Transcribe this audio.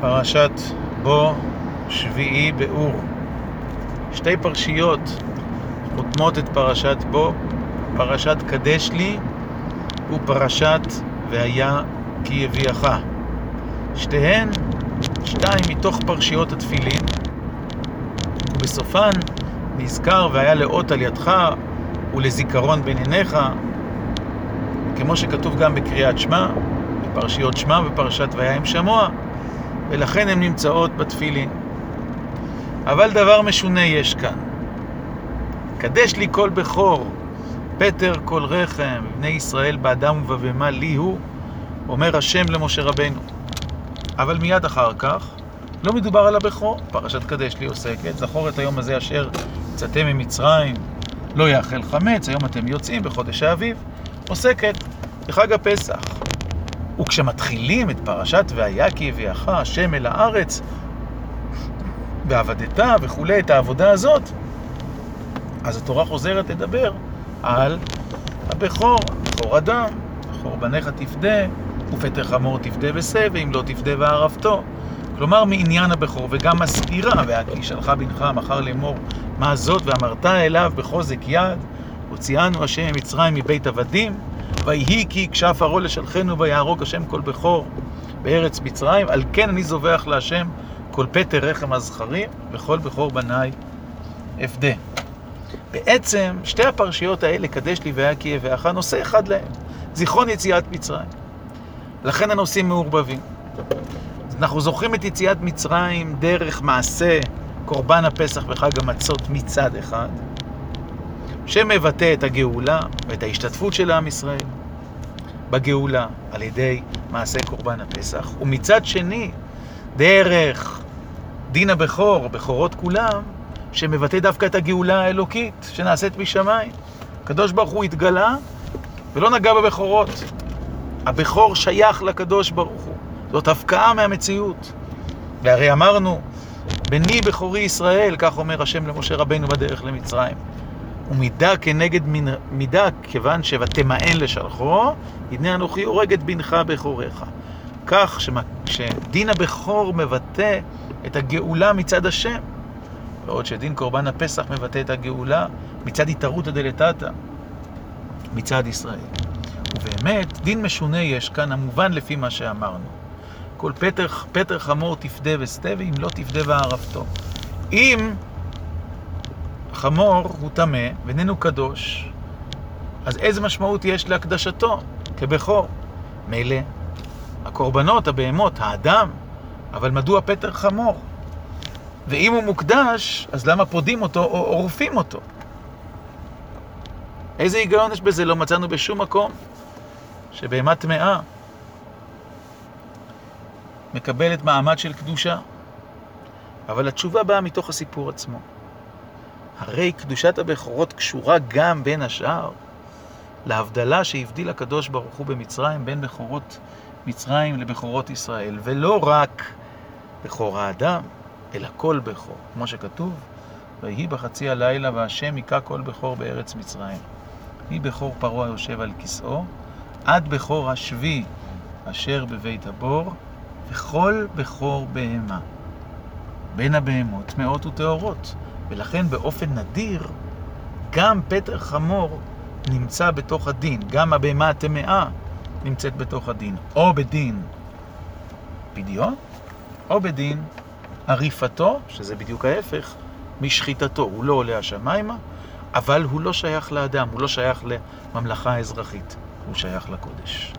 פרשת בו שביעי באור. שתי פרשיות חותמות את פרשת בו, פרשת קדש לי ופרשת והיה כי יביאך. שתיהן, שתיים מתוך פרשיות התפילין, ובסופן נזכר והיה לאות על ידך ולזיכרון בין עיניך, כמו שכתוב גם בקריאת שמע, בפרשיות שמע ופרשת והיה עם שמוע, ולכן הן נמצאות בתפילין. אבל דבר משונה יש כאן. קדש לי כל בכור, פטר כל רחם, בני ישראל באדם ובבהמה לי הוא, אומר השם למשה רבנו. אבל מיד אחר כך, לא מדובר על הבכור, פרשת קדש לי עוסקת, זכור את היום הזה אשר יצאתם ממצרים, לא יאכל חמץ, היום אתם יוצאים בחודש האביב, עוסקת בחג הפסח. וכשמתחילים את פרשת והיה כי הביאך השם אל הארץ ועבדת וכולי, את העבודה הזאת, אז התורה חוזרת לדבר על הבכור, בכור אדם, בכור בניך תפדה, ופטר חמור תפדה ושה, ואם לא תפדה וערפתו. כלומר, מעניין הבכור, וגם מסבירה, והכי שלחה בנך מחר לאמור, מה זאת, ואמרת אליו בחוזק יד, הוציאנו השם ממצרים מבית עבדים, ויהי כי יקשף ערו לשלחנו ויהרוג השם כל בכור בארץ מצרים, על כן אני זובח להשם כל פטר רחם הזכרים וכל בכור בניי אפדה. בעצם שתי הפרשיות האלה, קדש לי והיה יביאך, נושא אחד להם, זיכרון יציאת מצרים. לכן הנושאים מעורבבים. אנחנו זוכרים את יציאת מצרים דרך מעשה קורבן הפסח וחג המצות מצד אחד, שמבטא את הגאולה ואת ההשתתפות של עם ישראל בגאולה על ידי מעשה קורבן הפסח, ומצד שני, דרך דין הבכור, בכורות כולם, שמבטא דווקא את הגאולה האלוקית שנעשית משמיים. הקדוש ברוך הוא התגלה ולא נגע בבכורות. הבכור שייך לקדוש ברוך הוא. זאת הפקעה מהמציאות. והרי אמרנו, בני בכורי ישראל, כך אומר השם למשה רבנו בדרך למצרים. ומידה כנגד מידה, כיוון ותמאן לשלחו, הנה אנוכי הורג את בנך בכוריך. כך שדין הבכור מבטא את הגאולה מצד השם, בעוד שדין קורבן הפסח מבטא את הגאולה מצד התערותא דלתתא, מצד ישראל. ובאמת, דין משונה יש כאן, המובן לפי מה שאמרנו. כל פטר, פטר חמור תפדה בשה, ואם לא תפדה וערפתו. אם חמור הוא טמא ואיננו קדוש, אז איזה משמעות יש להקדשתו כבכור? מילא, הקורבנות, הבהמות, האדם, אבל מדוע פטר חמור? ואם הוא מוקדש, אז למה פודים אותו או עורפים אותו? איזה היגיון יש בזה? לא מצאנו בשום מקום שבהמה טמאה מקבלת מעמד של קדושה. אבל התשובה באה מתוך הסיפור עצמו. הרי קדושת הבכורות קשורה גם בין השאר להבדלה שהבדיל הקדוש ברוך הוא במצרים בין בכורות מצרים לבכורות ישראל, ולא רק בכור האדם, אלא כל בכור, כמו שכתוב, ויהי בחצי הלילה והשם היכה כל בכור בארץ מצרים. היא בכור פרעה היושב על כסאו, עד בכור השבי אשר בבית הבור, וכל בכור בהמה. בין הבהמות טמאות וטהורות. ולכן באופן נדיר, גם פטר חמור נמצא בתוך הדין, גם הבהמה הטמאה נמצאת בתוך הדין, או בדין פדיון, או בדין עריפתו, שזה בדיוק ההפך, משחיטתו. הוא לא עולה השמיימה, אבל הוא לא שייך לאדם, הוא לא שייך לממלכה האזרחית, הוא שייך לקודש.